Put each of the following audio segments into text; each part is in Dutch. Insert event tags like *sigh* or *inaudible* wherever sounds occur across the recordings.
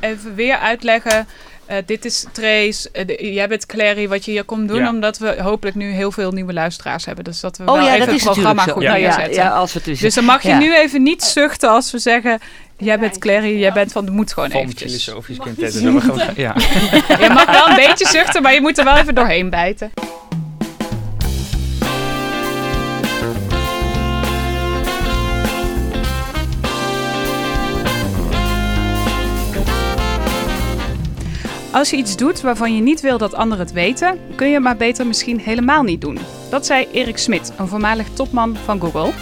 even weer uitleggen. Eh, dit is Trace, de- jij bent Clary, wat je hier komt doen. Ja. Omdat we hopelijk nu heel veel nieuwe luisteraars hebben. Dus dat we Oh wel ja, even dat het programma goed je ja, zetten. ja, als we. Dus dan mag je Ja. nu even niet zuchten als we zeggen... Jij bent Clary, jij bent van de moet gewoon Van eventjes. filosofisch gaan- Ja. *laughs* Je mag wel een beetje zuchten, maar je moet er wel even doorheen bijten. Als je iets doet waarvan je niet wil dat anderen het weten, kun je het maar beter misschien helemaal niet doen. Dat zei Erik Smit, een voormalig topman van Google.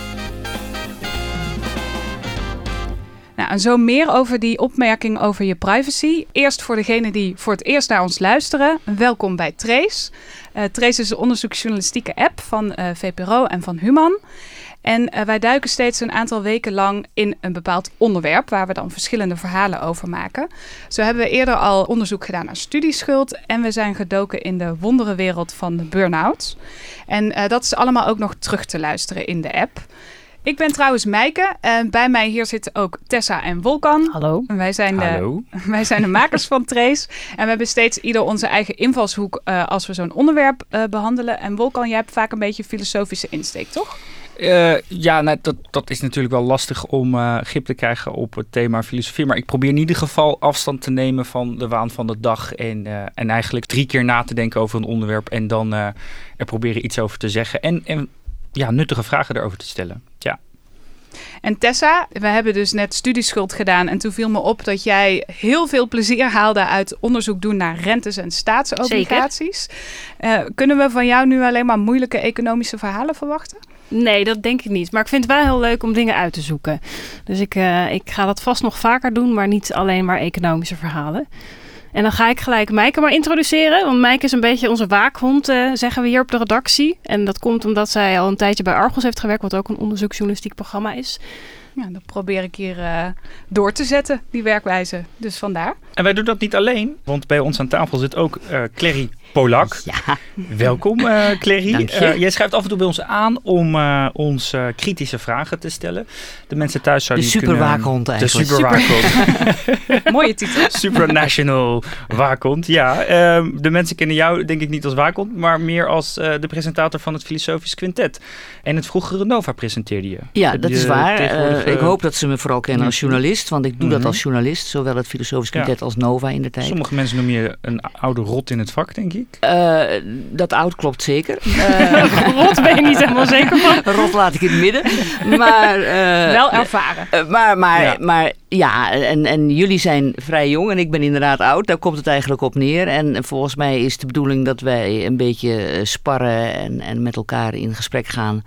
Nou, en zo meer over die opmerking over je privacy. Eerst voor degenen die voor het eerst naar ons luisteren. Welkom bij Trace. Eh, Trace is een onderzoeksjournalistieke app van eh, VPRO en van Human. En eh, wij duiken steeds een aantal weken lang in een bepaald onderwerp... waar we dan verschillende verhalen over maken. Zo hebben we eerder al onderzoek gedaan naar studieschuld... en we zijn gedoken in de wonderenwereld van de burn-out. En eh, dat is allemaal ook nog terug te luisteren in de app... Ik ben trouwens Meike en bij mij hier zitten ook Tessa en Volkan. Hallo. En Wij zijn, de, Hallo. *laughs* wij zijn de makers van Trace. En we hebben steeds ieder onze eigen invalshoek eh, als we zo'n onderwerp eh, behandelen. En Volkan, jij hebt vaak een beetje filosofische insteek, toch? Eh, ja, nou, dat, dat is natuurlijk wel lastig om eh, grip te krijgen op het thema filosofie. Maar ik probeer in ieder geval afstand te nemen van de waan van de dag. En, eh, en eigenlijk drie keer na te denken over een onderwerp. En dan eh, er proberen iets over te zeggen. En, en ja, nuttige vragen erover te stellen. Ja. En Tessa, we hebben dus net studieschuld gedaan. En toen viel me op dat jij heel veel plezier haalde uit onderzoek doen naar rentes en staatsobligaties. Eh, kunnen we van jou nu alleen maar moeilijke economische verhalen verwachten? Nee, dat denk ik niet. Maar ik vind het wel heel leuk om dingen uit te zoeken. Dus ik, eh, ik ga dat vast nog vaker doen, maar niet alleen maar economische verhalen. En dan ga ik gelijk Mijke maar introduceren. Want Mijke is een beetje onze waakhond, eh, zeggen we hier op de redactie. En dat komt omdat zij al een tijdje bij Argos heeft gewerkt, wat ook een onderzoeksjournalistiek programma is. Ja, dat probeer ik hier eh, door te zetten, die werkwijze. Dus vandaar. En wij doen dat niet alleen, want bij ons aan tafel zit ook eh Clary Polak. Ja, Welkom, eh Clary. Dank je. Eh, jij schrijft af en toe bij ons aan om eh, ons kritische vragen te stellen. De mensen thuis de zouden kunnen- superwaakhond De eigenlijk. superwaakhond. *laughs* Mooie titel. Supranational waakhond. Ja, ehm, de mensen kennen jou denk ik niet als waakhond, maar meer als de presentator van het Filosofisch Quintet. En het vroegere Nova presenteerde je. Ja, dat je is waar. ik hoop dat ze me vooral kennen als journalist, want ik doe dat Mhm. als journalist, zowel het Filosofisch Ja. Quintet als Nova in de tijd. Sommige mensen noemen je een oude rot in het vak, denk ik. Eh, dat oud klopt zeker. *laughs* Eh, Rot ben je niet helemaal zeker van. *laughs* rot laat ik in het midden. Maar, eh, Wel ervaren. eh, maar, maar, Ja. maar ja, en, en jullie zijn vrij jong en ik ben inderdaad oud. Daar komt het eigenlijk op neer. En volgens mij is de bedoeling dat wij een beetje eh, sparren en, en met elkaar in gesprek gaan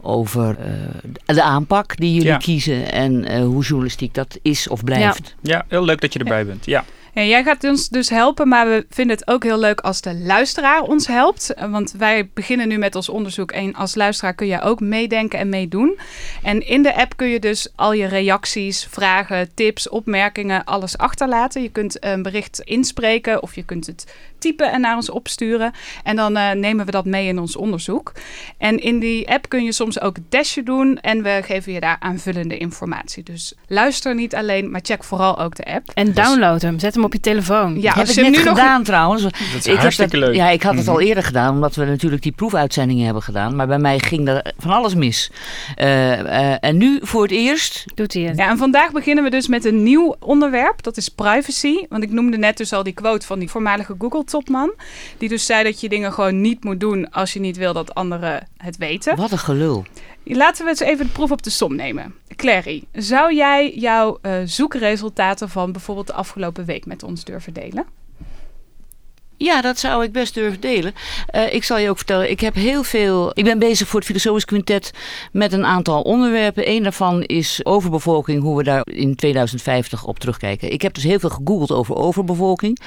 over eh, de aanpak die jullie Ja. kiezen en eh, hoe journalistiek dat is of blijft. Ja, heel leuk dat je erbij bent. Ja. Ja, jij gaat ons dus helpen, maar we vinden het ook heel leuk als de luisteraar ons helpt. Want wij beginnen nu met ons onderzoek en als luisteraar kun je ook meedenken en meedoen. En in de app kun je dus al je reacties, vragen, tips, opmerkingen, alles achterlaten. Je kunt een bericht inspreken of je kunt het typen en naar ons opsturen. En dan eh, nemen we dat mee in ons onderzoek. En in die app kun je soms ook het testje doen en we geven je daar aanvullende informatie. Dus luister niet alleen, maar check vooral ook de app. En download hem, zet hem op je telefoon. Ja, heb ik net nu nog gedaan trouwens. Dat is Ik heb hartstikke dat- leuk. Ja, ik had het al Mhm. eerder gedaan, omdat we natuurlijk die proefuitzendingen hebben gedaan. Maar bij mij ging er van alles mis. Eh, eh, en nu voor het eerst. Doet hij het. Ja, en vandaag beginnen we dus met een nieuw onderwerp. Dat is privacy. Want ik noemde net dus al die quote van die voormalige Google-topman. Die dus zei dat je dingen gewoon niet moet doen als je niet wil dat anderen het weten. Wat een gelul. Laten we eens even de proef op de som nemen. Clary, zou jij jouw eh, zoekresultaten van bijvoorbeeld de afgelopen week met ons durven delen? Ja, dat zou ik best durven delen. Eh, ik zal je ook vertellen, ik heb heel veel. Ik ben bezig voor het Filosofisch Quintet met een aantal onderwerpen. Eén daarvan is overbevolking, hoe we daar in 2050 op terugkijken. Ik heb dus heel veel gegoogeld over overbevolking.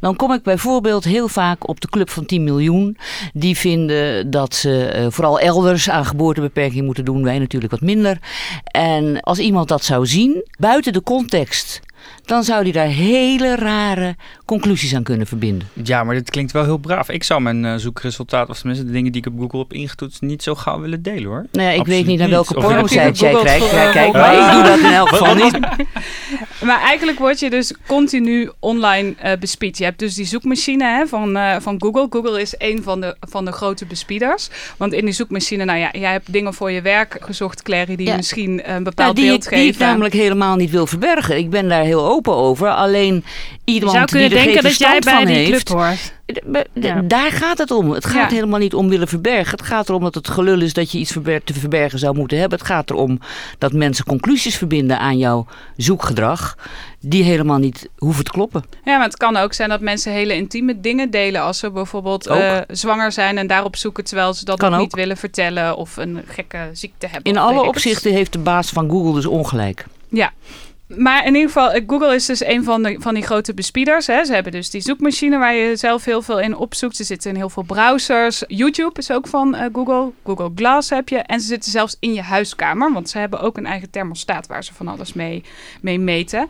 Dan kom ik bijvoorbeeld heel vaak op de club van 10 miljoen. Die vinden dat ze eh, vooral elders aan geboortebeperking moeten doen. Wij natuurlijk wat minder. En als iemand dat zou zien, buiten de context dan zou hij daar hele rare conclusies aan kunnen verbinden. Ja, maar dit klinkt wel heel braaf. Ik zou mijn uh, zoekresultaat, of tenminste de dingen die ik op Google heb ingetoetst, niet zo gauw willen delen hoor. Nou ja, ik Absoluut weet niet naar welke porno jij krijgt. Ja, kijk, maar ik doe dat in elk geval niet. *laughs* Maar eigenlijk word je dus continu online eh bespied. Je hebt dus die zoekmachine hè, van, eh, van Google. Google is een van de, van de grote bespieders. Want in die zoekmachine, nou ja, jij hebt dingen voor je werk gezocht, Clary, die Ja. misschien een Ja, bepaald die, beeld ik- die ik geven. namelijk helemaal niet wil verbergen. Ik ben daar heel open over. Alleen iemand zou kunnen die er denken dat jij bij van die heeft... club hoort. Ja. Daar gaat het om. Het gaat Ja. helemaal niet om willen verbergen. Het gaat erom dat het gelul is dat je iets verber- te verbergen zou moeten hebben. Het gaat erom dat mensen conclusies verbinden aan jouw zoekgedrag. Die helemaal niet hoeven te kloppen. Ja, maar het kan ook zijn dat mensen hele intieme dingen delen. Als ze bijvoorbeeld eh, zwanger zijn en daarop zoeken terwijl ze dat nog niet willen vertellen. Of een gekke ziekte hebben. In alle opzichten heeft de baas van Google dus ongelijk. Ja. Maar in ieder geval, eh, Google is dus een van, de, van die grote bespieders. Hè. Ze hebben dus die zoekmachine waar je zelf heel veel in opzoekt. Ze zitten in heel veel browsers. YouTube is ook van eh, Google. Google Glass heb je. En ze zitten zelfs in je huiskamer. Want ze hebben ook een eigen thermostaat waar ze van alles mee, mee meten.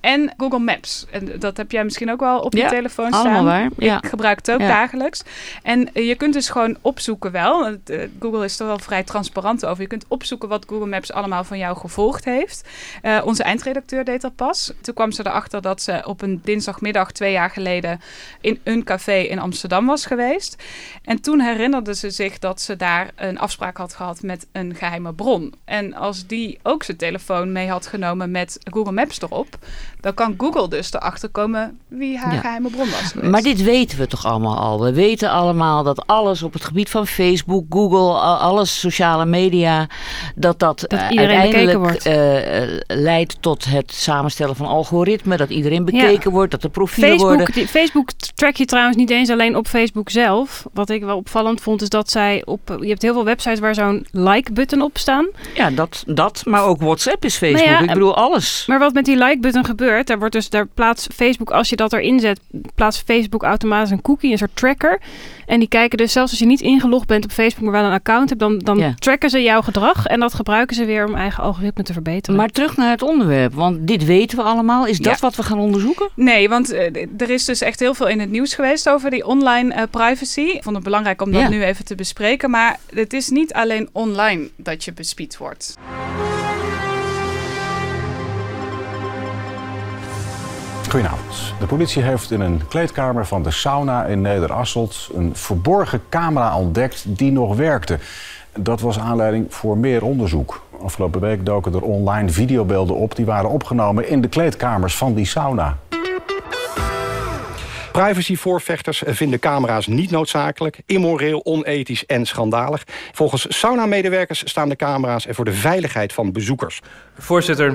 En Google Maps. En dat heb jij misschien ook wel op je Ja, telefoon staan. Allemaal waar. Ja. Ik gebruik het ook Ja. dagelijks. En eh, je kunt dus gewoon opzoeken wel. Eh, Google is er wel vrij transparant over. Je kunt opzoeken wat Google Maps allemaal van jou gevolgd heeft. Eh, onze eindredacteur deed dat pas. Toen kwam ze erachter dat ze op een dinsdagmiddag twee jaar geleden in een café in Amsterdam was geweest. En toen herinnerde ze zich dat ze daar een afspraak had gehad met een geheime bron. En als die ook zijn telefoon mee had genomen met Google Maps erop, dan kan Google dus erachter komen wie haar Ja. geheime bron was geweest. Maar dit weten we toch allemaal al. We weten allemaal dat alles op het gebied van Facebook, Google, alles sociale media, dat dat, Dat eh, iedereen bekeken uiteindelijk wordt. eh, eh, leidt tot het samenstellen van algoritmen, dat iedereen bekeken wordt, dat er profielen Facebook, worden. die, Facebook track je trouwens niet eens alleen op Facebook zelf. Wat ik wel opvallend vond is dat zij op... Je hebt heel veel websites waar zo'n like-button op staan. Ja, dat, dat, maar ook WhatsApp is Facebook. Nou ja, Ik bedoel alles. Maar wat met die like-button gebeurt, daar wordt dus daar plaatst Facebook, als je dat erin zet, plaatst Facebook automatisch een cookie, een soort tracker. En die kijken dus zelfs als je niet ingelogd bent op Facebook, maar wel een account hebt, dan, dan Ja. tracken ze jouw gedrag en dat gebruiken ze weer om eigen algoritme te verbeteren. Maar terug naar het onderwerp, want dit weten we allemaal. Is dat Ja. wat we gaan onderzoeken? Nee, want eh, er is dus echt heel veel in het nieuws geweest over die online eh, privacy. Ik vond het belangrijk om dat Ja. nu even te bespreken. Maar het is niet alleen online dat je bespied wordt. Goedenavond. De politie heeft in een kleedkamer van de sauna in Nederasselt een verborgen camera ontdekt die nog werkte. Dat was aanleiding voor meer onderzoek. Afgelopen week doken er online videobeelden op die waren opgenomen in de kleedkamers van die sauna. Privacyvoorvechters vinden camera's niet noodzakelijk, immoreel, onethisch en schandalig. Volgens sauna-medewerkers staan de camera's er voor de veiligheid van bezoekers. Voorzitter,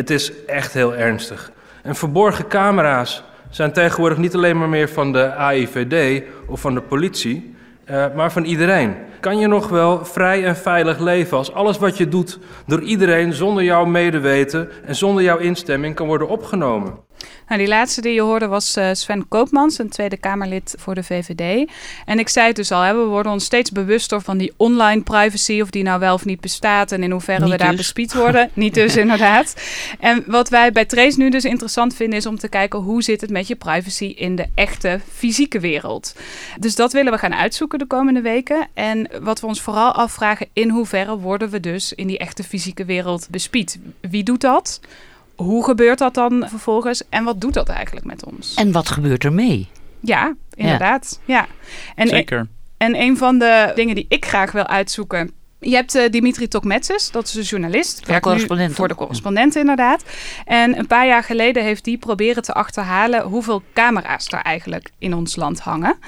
het is echt heel ernstig. En verborgen camera's zijn tegenwoordig niet alleen maar meer van de AIVD of van de politie, eh, maar van iedereen. Kan je nog wel vrij en veilig leven als alles wat je doet door iedereen zonder jouw medeweten en zonder jouw instemming kan worden opgenomen? Nou, die laatste die je hoorde was eh, Sven Koopmans, een Tweede Kamerlid voor de VVD. En ik zei het dus al, hè, we worden ons steeds bewuster van die online privacy, of die nou wel of niet bestaat en in hoeverre Niet we daar dus. bespied worden. *laughs* niet dus, inderdaad. En wat wij bij Trace nu dus interessant vinden, is om te kijken hoe zit het met je privacy in de echte fysieke wereld. Dus dat willen we gaan uitzoeken de komende weken. En wat we ons vooral afvragen, in hoeverre worden we dus in die echte fysieke wereld bespied? Wie doet dat? Hoe gebeurt dat dan vervolgens? En wat doet dat eigenlijk met ons? En wat gebeurt er mee? Ja, inderdaad. Ja. En, Zeker. en een van de dingen die ik graag wil uitzoeken. Je hebt eh, Dimitri Tokmetsis, dat is een journalist. de Werkt nu correspondent, Voor de correspondent, inderdaad. En een paar jaar geleden heeft die proberen te achterhalen hoeveel camera's er eigenlijk in ons land hangen.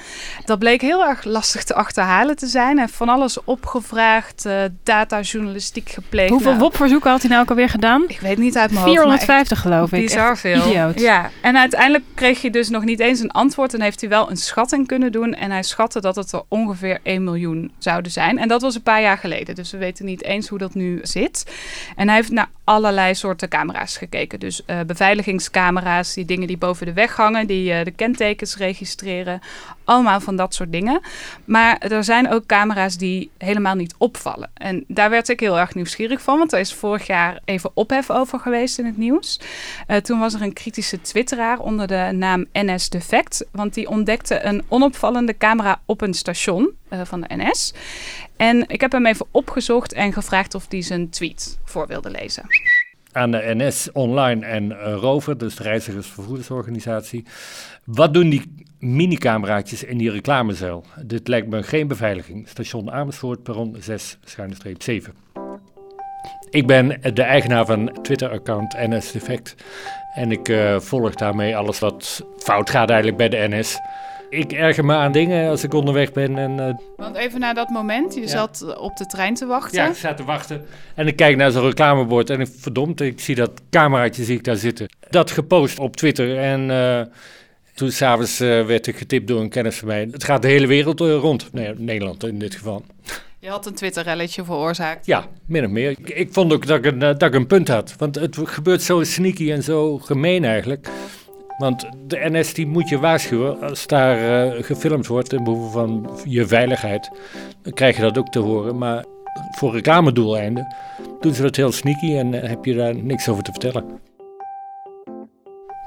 Dat bleek heel erg lastig te achterhalen te zijn. Hij heeft van alles opgevraagd, eh datajournalistiek gepleegd. Hoeveel Nou, WOP-verzoeken had hij nou ook alweer gedaan? Ik weet niet uit mijn hoofd. maar echt 450 geloof ik. Bizar Echt veel. Idioot. Ja, en uiteindelijk kreeg je dus nog niet eens een antwoord. En heeft hij wel een schatting kunnen doen. En hij schatte dat het er ongeveer 1 miljoen zouden zijn. En dat was een paar jaar geleden. Dus we weten niet eens hoe dat nu zit. En hij heeft naar allerlei soorten camera's gekeken. Dus uh, beveiligingscamera's, die dingen die boven de weg hangen, die uh, de kentekens registreren. Allemaal van dat soort dingen. Maar er zijn ook camera's die helemaal niet opvallen. En daar werd ik heel erg nieuwsgierig van, want er is vorig jaar even ophef over geweest in het nieuws. Uh, toen was er een kritische twitteraar onder de naam NS Defect, want die ontdekte een onopvallende camera op een station uh, van de NS. En ik heb hem even opgezocht en gevraagd of hij zijn tweet voor wilde lezen aan de NS Online en uh, Rover, dus de reizigersvervoerdersorganisatie. Wat doen die minicameraatjes in die reclamezuil? Dit lijkt me geen beveiliging. Station Amersfoort, perron 6, schuine 7. Ik ben de eigenaar van Twitter-account NS Defect. En ik uh, volg daarmee alles wat fout gaat eigenlijk bij de NS ik erger me aan dingen als ik onderweg ben. En, uh, Want even naar dat moment, je ja. zat op de trein te wachten. Ja, ik zat te wachten. En ik kijk naar zo'n reclamebord en ik, verdomd, ik zie dat cameraatje zie ik daar zitten. Dat gepost op Twitter en... Uh, toen s'avonds uh, werd ik getipt door een kennis van mij. Het gaat de hele wereld rond. Nee, Nederland in dit geval. Je had een Twitter-relletje veroorzaakt. Ja, min of meer. Ik, ik vond ook dat ik, een, dat ik een punt had. Want het gebeurt zo sneaky en zo gemeen eigenlijk. Want de NS die moet je waarschuwen als daar uh, gefilmd wordt in behoeve van je veiligheid. Dan krijg je dat ook te horen. Maar voor reclamedoeleinden doen ze dat heel sneaky en uh, heb je daar niks over te vertellen.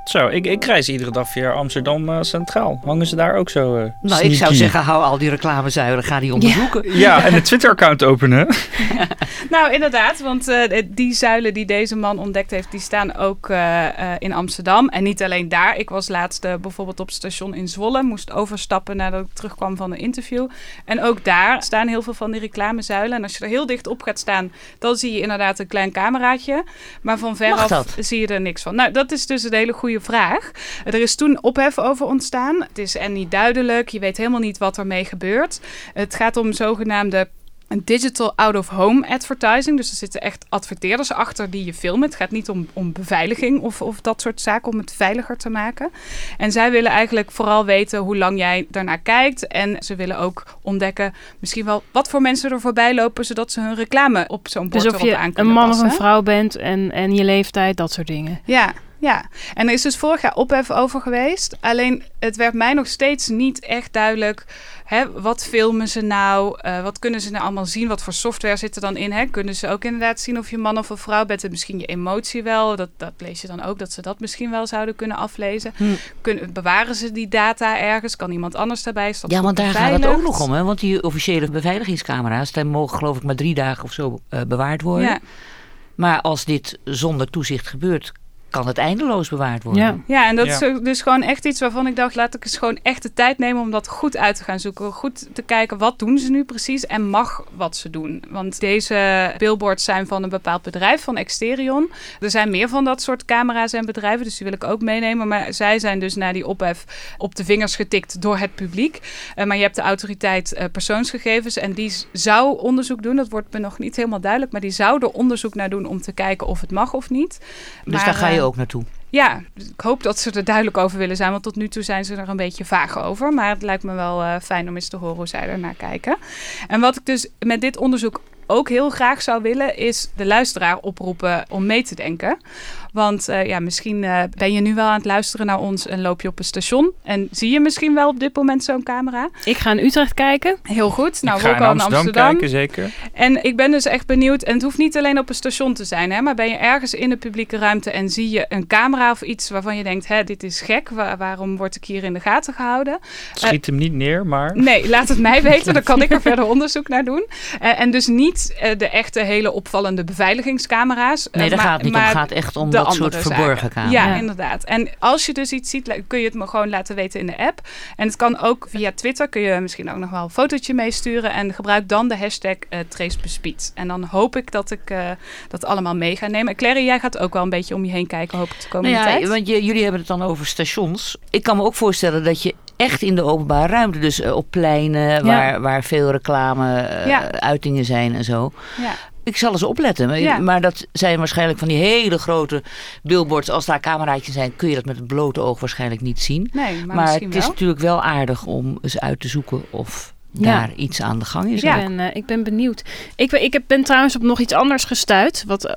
Zo, ik, ik reis iedere dag via Amsterdam uh, Centraal. Hangen ze daar ook zo? Uh, nou, sneaky? ik zou zeggen, hou al die reclamezuilen, ga die onderzoeken. Ja, *laughs* ja en een Twitter-account openen. *laughs* nou, inderdaad, want uh, die zuilen die deze man ontdekt heeft, die staan ook in Amsterdam. En niet alleen daar. Ik was laatst bijvoorbeeld op het station in Zwolle, moest overstappen nadat ik terugkwam van een interview. En ook daar staan heel veel van die reclamezuilen. En als je er heel dicht op gaat staan, dan zie je inderdaad een klein cameraatje. Maar van veraf zie je er niks van. Nou, dat is dus een hele goede vraag. Er is toen ophef over ontstaan. Het is en niet duidelijk. Je weet helemaal niet wat ermee gebeurt. Het gaat om zogenaamde een digital out-of-home advertising. Dus er zitten echt adverteerders achter die je filmen. Het gaat niet om, om beveiliging of, of dat soort zaken, om het veiliger te maken. En zij willen eigenlijk vooral weten hoe lang jij daarnaar kijkt. En ze willen ook ontdekken misschien wel wat voor mensen er voorbij lopen, zodat ze hun reclame op zo'n bord dus of je een man of een vrouw bent en, en je leeftijd, dat soort dingen. Ja, ja, en er is dus vorig jaar ophef over geweest. Alleen het werd mij nog steeds niet echt duidelijk. Hè, wat filmen ze nou? Uh, wat kunnen ze nou allemaal zien? Wat voor software zit er dan in? Hè? Kunnen ze ook inderdaad zien of je man of een vrouw bent? En misschien je emotie wel. Dat, dat lees je dan ook, dat ze dat misschien wel zouden kunnen aflezen. Hm. Kunnen, bewaren ze die data ergens? Kan iemand anders daarbij? Is ja, want daar gaat het ook nog om. Hè? Want die officiële beveiligingscamera's, die mogen geloof ik maar drie dagen of zo uh, bewaard worden. Ja. Maar als dit zonder toezicht gebeurt, kan het eindeloos bewaard worden. Ja, ja en dat is dus gewoon echt iets waarvan ik dacht, laat ik eens gewoon echt de tijd nemen om dat goed uit te gaan zoeken. Goed te kijken, wat doen ze nu precies en mag wat ze doen. Want deze billboards zijn van een bepaald bedrijf, van Exterion. Er zijn meer van dat soort camera's en bedrijven, dus die wil ik ook meenemen. Maar zij zijn dus na die ophef op de vingers getikt door het publiek. Uh, maar je hebt de autoriteit uh, persoonsgegevens en die zou onderzoek doen. Dat wordt me nog niet helemaal duidelijk, maar die zou er onderzoek naar doen om te kijken of het mag of niet. Dus maar, daar ga je ook naartoe? Ja, ik hoop dat ze er duidelijk over willen zijn. Want tot nu toe zijn ze er een beetje vaag over. Maar het lijkt me wel uh, fijn om eens te horen hoe zij er naar kijken. En wat ik dus met dit onderzoek ook heel graag zou willen, is de luisteraar oproepen om mee te denken. Want uh, ja, misschien uh, ben je nu wel aan het luisteren naar ons en loop je op een station. En zie je misschien wel op dit moment zo'n camera. Ik ga in Utrecht kijken. Heel goed. Nou, ik ga we ook in al Amsterdam, Amsterdam kijken, zeker. En ik ben dus echt benieuwd. En het hoeft niet alleen op een station te zijn. Hè, maar ben je ergens in de publieke ruimte en zie je een camera of iets waarvan je denkt... Hè, dit is gek, Waar, waarom word ik hier in de gaten gehouden? Schiet uh, hem niet neer, maar... Nee, laat het mij *laughs* weten. Dan kan ik er verder onderzoek naar doen. Uh, en dus niet uh, de echte hele opvallende beveiligingscamera's. Nee, daar maar, gaat het niet maar om. Het gaat echt om dat soort verborgen camera's. Ja, ja, inderdaad. En als je dus iets ziet, kun je het me gewoon laten weten in de app. En het kan ook via Twitter, kun je misschien ook nog wel een fotootje meesturen. En gebruik dan de hashtag uh, TraceBespied. En dan hoop ik dat ik uh, dat allemaal mee ga nemen. Claire, jij gaat ook wel een beetje om je heen kijken, hoop ik, de komende nou ja, tijd. Want je, jullie hebben het dan over stations. Ik kan me ook voorstellen dat je echt in de openbare ruimte. Dus uh, op pleinen waar, waar veel reclame uh, ja. uitingen zijn en zo. Ja. Ik zal eens opletten. Maar, Ja. maar dat zijn waarschijnlijk van die hele grote billboards. Als daar cameraatjes zijn, kun je dat met het blote oog waarschijnlijk niet zien. Nee, maar, het is wel. natuurlijk wel aardig om eens uit te zoeken of daar iets aan de gang is. Ook. ben, eh, ik ben benieuwd. Ik, ben- ik ben trouwens op nog iets anders gestuurd. Wat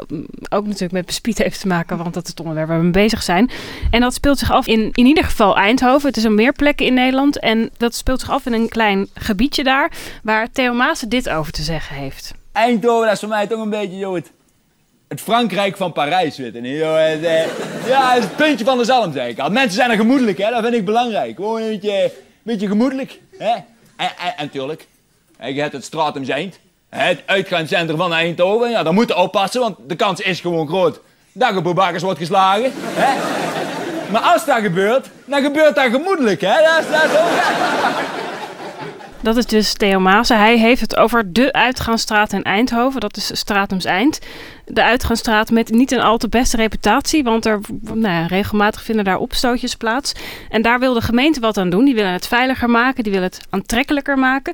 ook natuurlijk met bespied heeft te maken. Want dat is het onderwerp waar we mee bezig zijn. En dat speelt zich af in in ieder geval Eindhoven. Het is op meer plekken in Nederland. En dat speelt zich af in een klein gebiedje daar. Waar Theo Maassen dit over te zeggen heeft. Eindhoven, is voor mij toch een beetje joh, het, het Frankrijk van Parijs. Weet je, eh, ja, het puntje van de zalm, ik. Mensen zijn er gemoedelijk, hè? dat vind ik belangrijk. Gewoon een beetje, beetje gemoedelijk. Hè? En, en, en natuurlijk, hè, je hebt het Stratum hè, het uitgaanscentrum van Eindhoven. Ja, daar moeten we oppassen, want de kans is gewoon groot dat je boebakkers wordt geslagen. Hè? Maar als dat gebeurt, dan gebeurt dat gemoedelijk. Hè? Dat dat is ook... Dat is dus Theo Maassen. Hij heeft het over de uitgaansstraat in Eindhoven. Dat is Stratums Eind. De uitgaansstraat met niet een al te beste reputatie. Want er nou ja, regelmatig vinden daar opstootjes plaats. En daar wil de gemeente wat aan doen. Die willen het veiliger maken. Die willen het aantrekkelijker maken.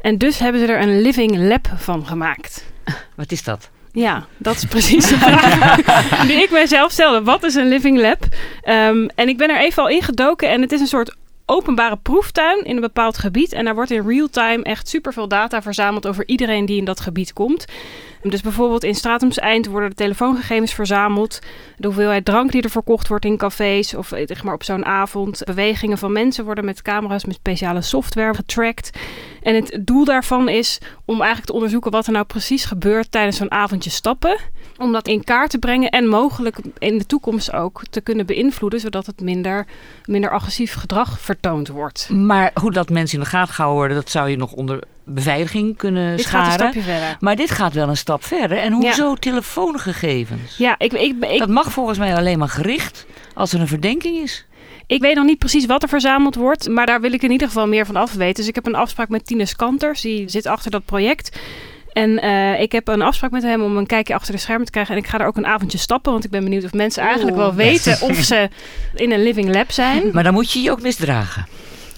En dus hebben ze er een living lab van gemaakt. *laughs* Wat is dat? Ja, dat is precies *laughs* die ik mijzelf stelde. Wat is een living lab? Ehm, en ik ben er even al ingedoken en het is een soort openbare proeftuin in een bepaald gebied. En daar wordt in real time echt superveel data verzameld over iedereen die in dat gebied komt. Dus bijvoorbeeld in Stratums Eind worden de telefoongegevens verzameld. De hoeveelheid drank die er verkocht wordt in cafés of eh, zeg maar op zo'n avond. Bewegingen van mensen worden met camera's met speciale software getracked. En het doel daarvan is om eigenlijk te onderzoeken wat er nou precies gebeurt tijdens zo'n avondje stappen. Om dat in kaart te brengen en mogelijk in de toekomst ook te kunnen beïnvloeden, zodat het minder, minder agressief gedrag vertoond wordt. Maar hoe dat mensen in de gaten gehouden worden, dat zou je nog onder beveiliging kunnen Dit gaat een scharen. stapje verder. Maar dit gaat wel een stap verder. En Ja. hoezo telefoongegevens? Ja, ik, ik, ik, Dat mag volgens mij alleen maar gericht als er een verdenking is. Ik weet nog niet precies wat er verzameld wordt, maar daar wil ik in ieder geval meer van af weten. Dus ik heb een afspraak met Tine Skanters, die zit achter dat project. En eh, ik heb een afspraak met hem om een kijkje achter de schermen te krijgen. En ik ga er ook een avondje stappen, want ik ben benieuwd of mensen eigenlijk wel weten of ze in een living lab zijn. Maar dan moet je je ook misdragen.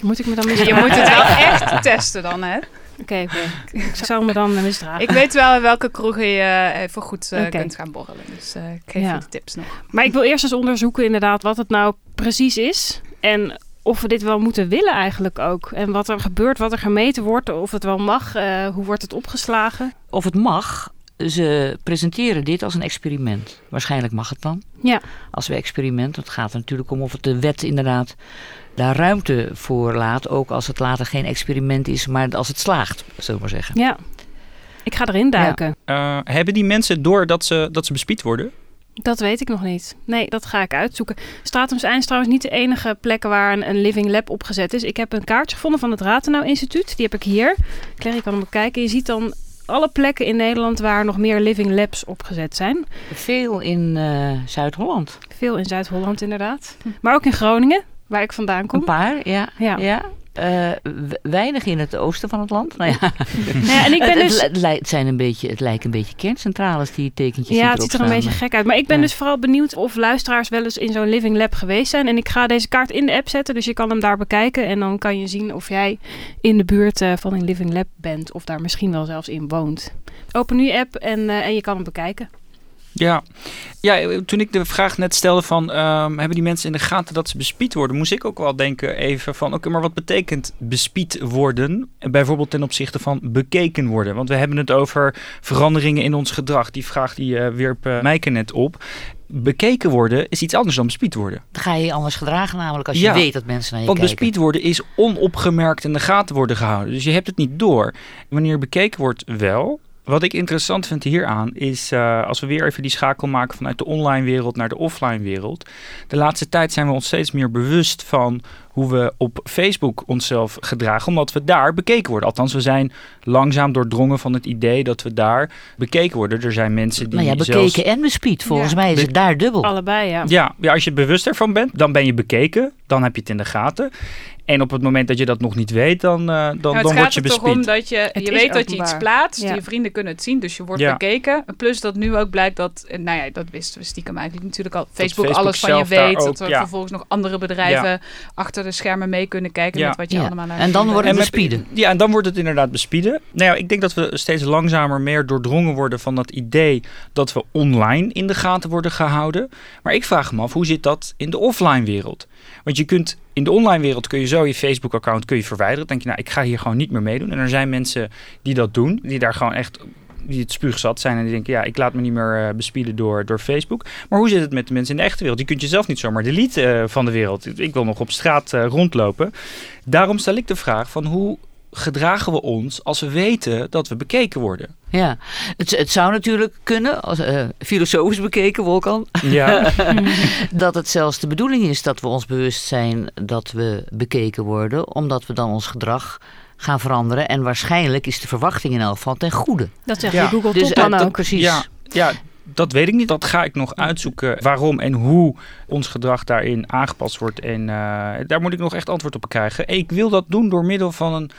Moet ik me dan Je misdragen? moet het wel *laughs* echt testen dan, hè? Oké, ik zou me dan misdragen. Ik weet wel in welke kroegen je eh, even goed eh, kunt gaan borrelen. Dus eh, ik geef Ja. je de tips nog. Maar ik wil eerst eens onderzoeken inderdaad wat het nou precies is. En of we dit wel moeten willen eigenlijk ook. En wat er gebeurt, wat er gemeten wordt, of het wel mag, eh, hoe wordt het opgeslagen. Of het mag, ze presenteren dit als een experiment. Waarschijnlijk mag het dan. Ja. Als we experiment, het gaat er natuurlijk om of het de wet inderdaad daar ruimte voor laat. Ook als het later geen experiment is, maar als het slaagt, zullen we maar zeggen. Ja, ik ga erin duiken. Eh, hebben die mensen door dat ze, dat ze bespied worden? Dat weet ik nog niet. Nee, dat ga ik uitzoeken. Stratums Eind is trouwens niet de enige plek waar een, een living lab opgezet is. Ik heb een kaartje gevonden van het Ratenau Instituut. Die heb ik hier. Claire, je kan hem bekijken. Je ziet dan alle plekken in Nederland waar nog meer living labs opgezet zijn. Veel in eh, Zuid-Holland. Veel in Zuid-Holland inderdaad. Maar ook in Groningen, waar ik vandaan kom. Een paar, ja. Ja. ja. Eh, weinig in het oosten van het land. Nou ja. Ja, *laughs* en ik ben het, dus... het, het zijn een beetje, het lijken een beetje kerncentrales, die tekentjes Ja, het ziet er een beetje gek uit. Maar ik ben Ja. dus vooral benieuwd of luisteraars wel eens in zo'n living lab geweest zijn. En ik ga deze kaart in de app zetten, dus je kan hem daar bekijken. En dan kan je zien of jij in de buurt eh, van een living lab bent. Of daar misschien wel zelfs in woont. Open nu app en, eh, en je kan hem bekijken. Ja. ja, toen ik de vraag net stelde van ehm, hebben die mensen in de gaten dat ze bespied worden, moest ik ook wel denken even van oké, maar wat betekent bespied worden? Bijvoorbeeld ten opzichte van bekeken worden. Want we hebben het over veranderingen in ons gedrag. Die vraag die eh, wierp eh Mijke net op. Bekeken worden is iets anders dan bespied worden. Dan ga je je anders gedragen namelijk als je Ja. weet dat mensen naar je Want kijken. bespied worden is onopgemerkt in de gaten worden gehouden. Dus je hebt het niet door. Wanneer bekeken wordt wel. Wat ik interessant vind hieraan is, eh, als we weer even die schakel maken vanuit de online wereld naar de offline wereld. De laatste tijd zijn we ons steeds meer bewust van hoe we op Facebook onszelf gedragen, omdat we daar bekeken worden. Althans, we zijn langzaam doordrongen van het idee dat we daar bekeken worden. Er zijn mensen die Nou ja, bekeken zelfs... en bespied. Volgens Ja. mij is het daar dubbel. Allebei, ja. Ja, ja, als je het bewust ervan bent, dan ben je bekeken. Dan heb je het in de gaten. En op het moment dat je dat nog niet weet, dan, eh, dan, Nou, dan het word gaat je er toch bespied. om dat je, Het je weet dat je iets plaatst. Ja. Je vrienden kunnen het zien, dus je wordt Ja. bekeken. Plus dat nu ook blijkt dat, eh, nou ja, dat wisten we stiekem eigenlijk natuurlijk al. Facebook, Facebook alles van je weet. ook, dat er ja. vervolgens nog andere bedrijven achter de schermen mee kunnen kijken Ja. met wat je Ja. allemaal aan En dan wordt het bespieden. Ja, en dan wordt het inderdaad bespieden. Nou ja, ik denk dat we steeds langzamer meer doordrongen worden van dat idee dat we online in de gaten worden gehouden. Maar ik vraag me af, hoe zit dat in de offline wereld? Want je kunt in de online wereld kun je zo je Facebook-account kun je verwijderen. Dan denk je, nou, ik ga hier gewoon niet meer meedoen. En er zijn mensen die dat doen, die daar gewoon echt die het spuugzat zijn en die denken, ja, ik laat me niet meer eh, bespieden door, door Facebook. Maar hoe zit het met de mensen in de echte wereld? Die kunt je zelf niet zomaar delete eh, van de wereld. Ik wil nog op straat eh, rondlopen. Daarom stel ik de vraag van hoe gedragen we ons als we weten dat we bekeken worden? Ja, het, het zou natuurlijk kunnen, als, filosofisch bekeken, Wolkan, Ja, *laughs* dat het zelfs de bedoeling is dat we ons bewust zijn dat we bekeken worden, omdat we dan ons gedrag gaan veranderen. En waarschijnlijk is de verwachting in elk geval ten goede. Dat zegt Ja. die Google Dus Top dan eh, dat- ook. precies. ja, ja, dat weet ik niet. Dat ga ik nog uitzoeken waarom en hoe ons gedrag daarin aangepast wordt. En eh, daar moet ik nog echt antwoord op krijgen. Ik wil dat doen door middel van een,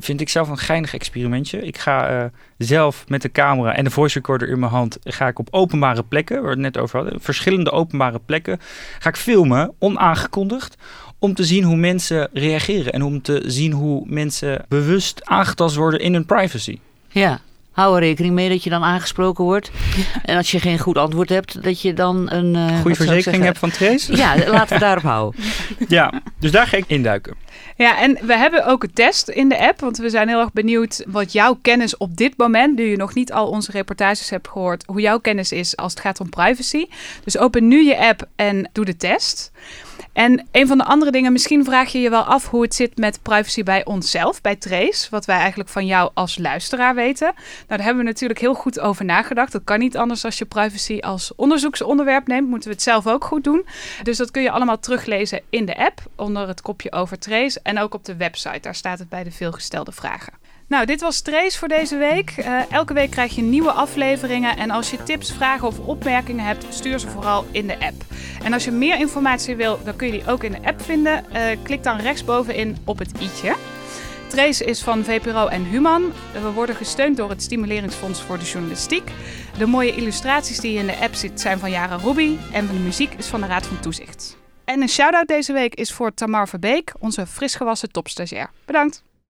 vind ik zelf een geinig experimentje. Ik ga eh, zelf met de camera en de voice recorder in mijn hand, ga ik op openbare plekken, waar we het net over hadden, verschillende openbare plekken, ga ik filmen, onaangekondigd. Om te zien hoe mensen reageren en om te zien hoe mensen bewust aangetast worden in hun privacy. Ja. Hou er rekening mee dat je dan aangesproken wordt. En als je geen goed antwoord hebt, dat je dan een. eh, Goede verzekering hebt van Trace? Ja, laten we daarop houden. *laughs* Ja, dus daar ga ik induiken. Ja, en we hebben ook een test in de app, want we zijn heel erg benieuwd wat jouw kennis op dit moment, nu je nog niet al onze reportages hebt gehoord, hoe jouw kennis is als het gaat om privacy. Dus open nu je app en doe de test. En een van de andere dingen, misschien vraag je je wel af hoe het zit met privacy bij onszelf, bij Trace, wat wij eigenlijk van jou als luisteraar weten. Nou, daar hebben we natuurlijk heel goed over nagedacht. Dat kan niet anders als je privacy als onderzoeksonderwerp neemt, moeten we het zelf ook goed doen. Dus dat kun je allemaal teruglezen in de app onder het kopje over Trace en ook op de website. Daar staat het bij de veelgestelde vragen. Nou, dit was Trace voor deze week. Eh, elke week krijg je nieuwe afleveringen. En als je tips, vragen of opmerkingen hebt, stuur ze vooral in de app. En als je meer informatie wil, dan kun je die ook in de app vinden. Eh, klik dan rechtsbovenin op het i'tje. Trace is van VPRO en Human. We worden gesteund door het Stimuleringsfonds voor de Journalistiek. De mooie illustraties die in de app zitten zijn van Jara Ruby. En de muziek is van de Raad van Toezicht. En een shout-out deze week is voor Tamar Verbeek, onze frisgewassen topstagiair. Bedankt!